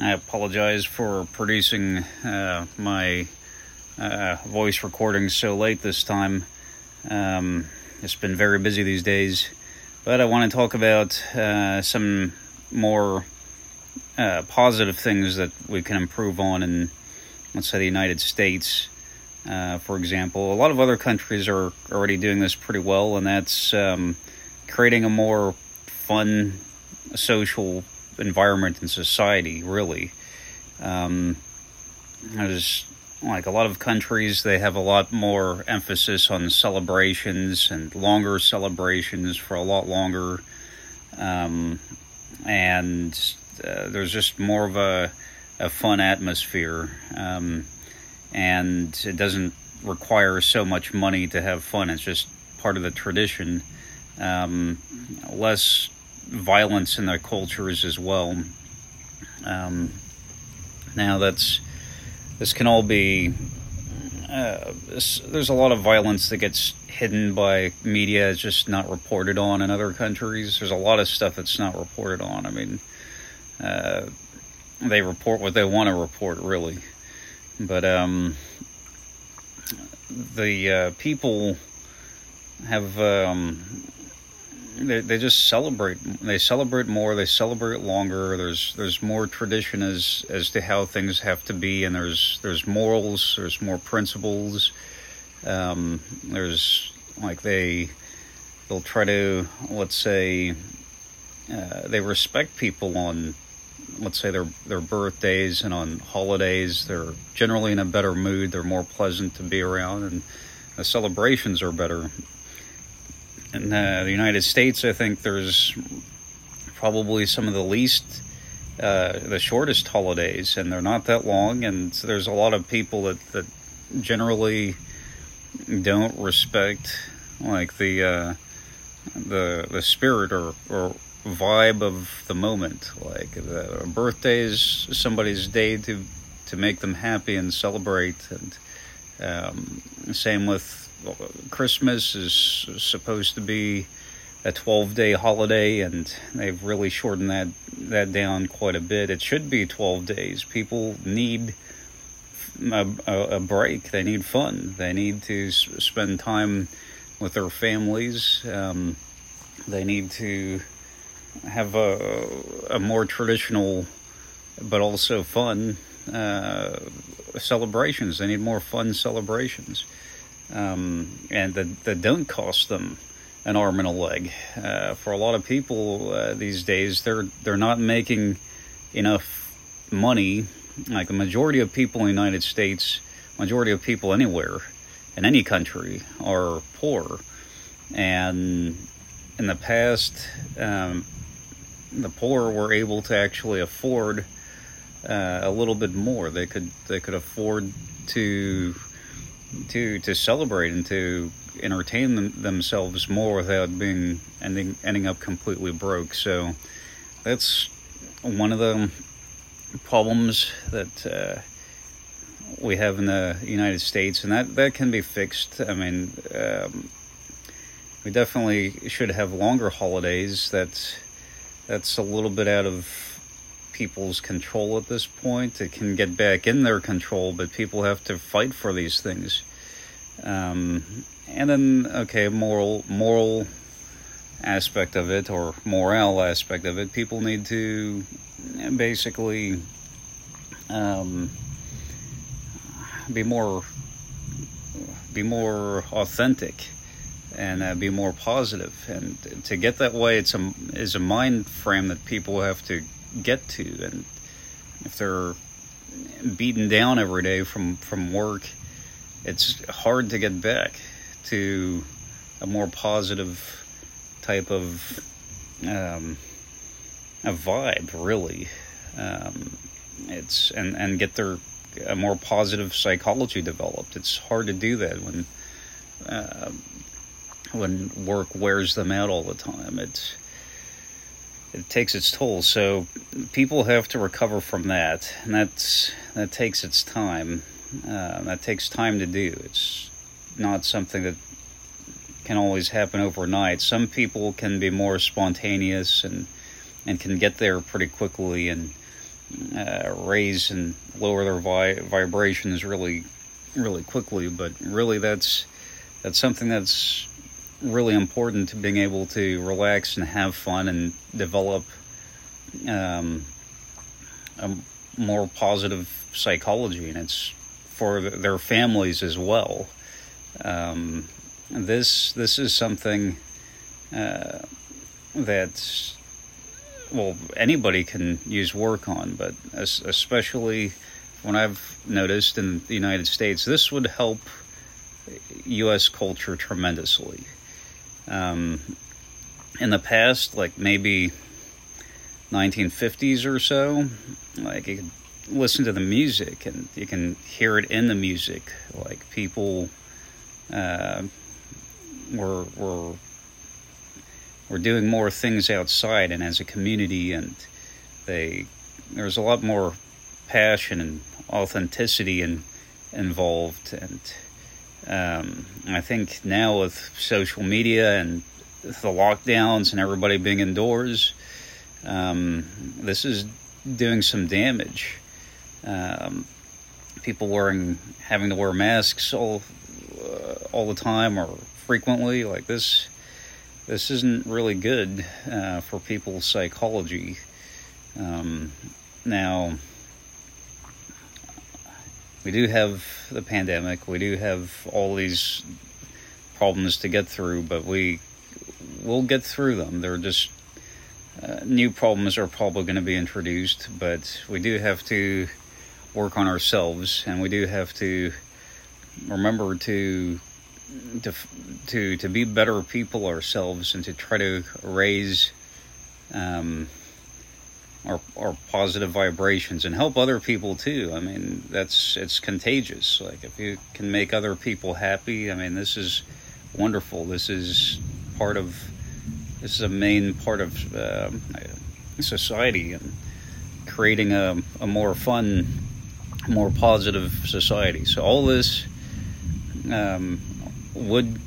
I apologize for producing uh, my uh, voice recordings so late this time. Um, it's been very busy these days, but I want to talk about uh, some more uh, positive things that we can improve on in, let's say, the United States. Uh, for example, a lot of other countries are already doing this pretty well, and that's um, creating a more fun social environment and society, really. Um, there's like a lot of countries, they have a lot more emphasis on celebrations and longer celebrations for a lot longer. Um, and uh, there's just more of a, a fun atmosphere. Um, and it doesn't require so much money to have fun, it's just part of the tradition. Um, less violence in their cultures as well. Um, now that's this can all be. Uh, this, there's a lot of violence that gets hidden by media, it's just not reported on in other countries. There's a lot of stuff that's not reported on. I mean, uh, they report what they want to report, really. But um, the uh, people have um, they, they just celebrate they celebrate more they celebrate longer. There's there's more tradition as as to how things have to be and there's there's morals there's more principles. Um, there's like they they'll try to let's say uh, they respect people on let's say their their birthdays and on holidays. They're generally in a better mood. They're more pleasant to be around and the celebrations are better in uh, the United States, I think there's probably some of the least, uh, the shortest holidays, and they're not that long. And there's a lot of people that, that generally don't respect like the uh, the the spirit or, or vibe of the moment. Like the birthday is somebody's day to to make them happy and celebrate, and um, same with Christmas is supposed to be a 12 day holiday and they've really shortened that that down quite a bit. It should be 12 days. People need a, a break. They need fun. They need to spend time with their families. Um, they need to have a, a more traditional but also fun uh, celebrations they need more fun celebrations um, and that, don't cost them an arm and a leg. Uh, for a lot of people uh, these days, they're they're not making enough money. Like the majority of people in the United States, majority of people anywhere in any country are poor, and in the past, um, the poor were able to actually afford uh, a little bit more. They could they could afford to to to celebrate and to entertain them, themselves more without being ending ending up completely broke. So that's one of the problems that uh, we have in the United States, and that that can be fixed. I mean, um, we definitely should have longer holidays. That's that's a little bit out of people's control at this point. It can get back in their control, but people have to fight for these things. Um, and then, okay, moral moral aspect of it or morale aspect of it. People need to basically um, be more be more authentic and uh, be more positive. And to get that way, it's a is a mind frame that people have to get to, and if they're beaten down every day from from work, it's hard to get back to a more positive type of um, a vibe, really. Um, it's and and get their a more positive psychology developed. It's hard to do that when uh, when work wears them out all the time. It's it takes its toll. So people have to recover from that, and that's that takes its time. Uh, that takes time to do. It's not something that can always happen overnight. Some people can be more spontaneous and and can get there pretty quickly and uh, raise and lower their vi- vibrations really, really quickly. But really, that's that's something that's really important to being able to relax and have fun and develop um, a more positive psychology, and it's for their families as well. Um, this this is something uh, that well anybody can use work on, but especially when I've noticed in the United States, this would help U.S. culture tremendously. Um, in the past, like maybe 1950s or so, like you could listen to the music and you can hear it in the music. Like people uh, were were were doing more things outside and as a community, and they there was a lot more passion and authenticity and involved and um, I think now with social media and the lockdowns and everybody being indoors, um, this is doing some damage. Um, people wearing having to wear masks all uh, all the time or frequently like this. This isn't really good uh, for people's psychology. Um, now we do have the pandemic, we do have all these problems to get through, but we will get through them. They're just uh, new problems are probably going to be introduced, but we do have to work on ourselves, and we do have to remember to to to to be better people ourselves, and to try to raise um, or, or positive vibrations and help other people too. I mean, that's it's contagious. Like if you can make other people happy, I mean, this is wonderful. This is part of this is a main part of uh, society and creating a, a more fun, more positive society. So all this um, would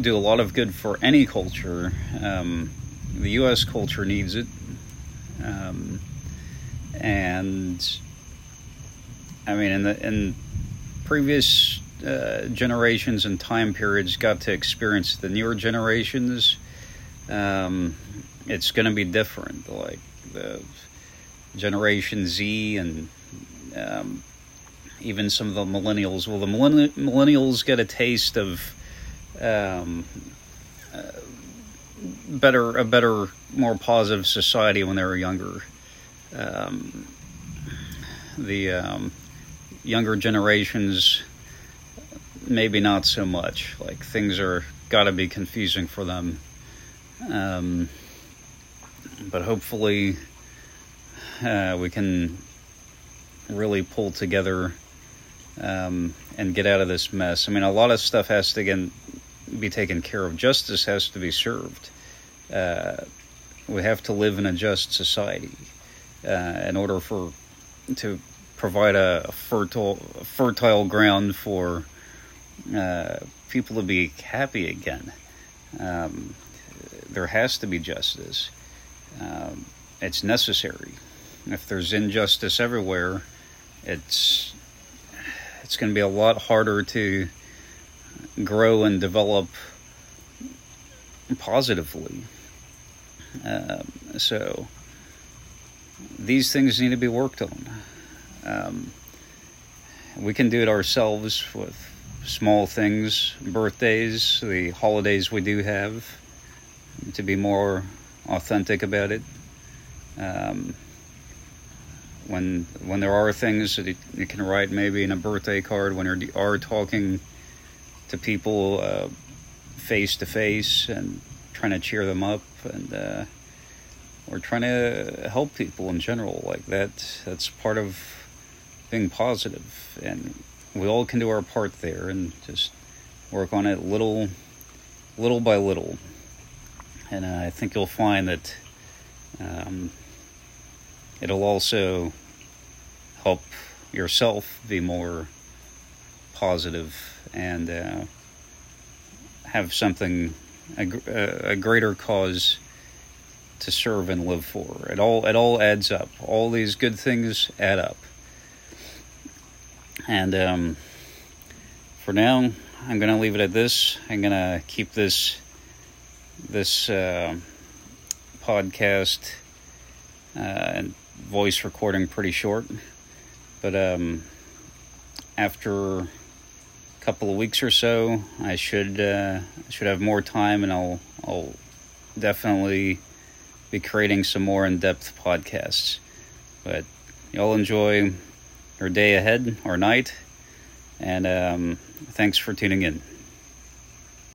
do a lot of good for any culture. Um, the U.S. culture needs it. Um, and I mean, in the in previous uh, generations and time periods, got to experience the newer generations. Um, it's going to be different. Like the Generation Z and um, even some of the millennials. Well, the millennials get a taste of um, better, a better more positive society when they were younger. Um, the um, younger generations, maybe not so much. Like things are got to be confusing for them. Um, but hopefully, uh, we can really pull together um, and get out of this mess. I mean, a lot of stuff has to again be taken care of. Justice has to be served. Uh, we have to live in a just society uh, in order for to provide a, fertile fertile ground for uh, people to be happy again. Um, there has to be justice. Um, it's necessary. If there's injustice everywhere, it's it's going to be a lot harder to grow and develop positively. Um, so these things need to be worked on. Um, we can do it ourselves with small things, birthdays, the holidays we do have, to be more authentic about it. Um, when when there are things that you, can write maybe in a birthday card when you are talking to people face to face and trying to cheer them up and uh, we're trying to help people in general. Like that that's part of being positive. And we all can do our part there and just work on it little little by little. And uh, i think you'll find that um, it'll also help yourself be more positive and uh, have something a, a greater cause to serve and live for. It all it all adds up. All these good things add up. And um, for now, I'm gonna leave it at this. I'm gonna keep this this uh, podcast uh, and voice recording pretty short, but um, after couple of weeks or so, I should uh, should have more time, and I'll I'll definitely be creating some more in depth podcasts. But y'all enjoy your day ahead or night, and um, thanks for tuning in.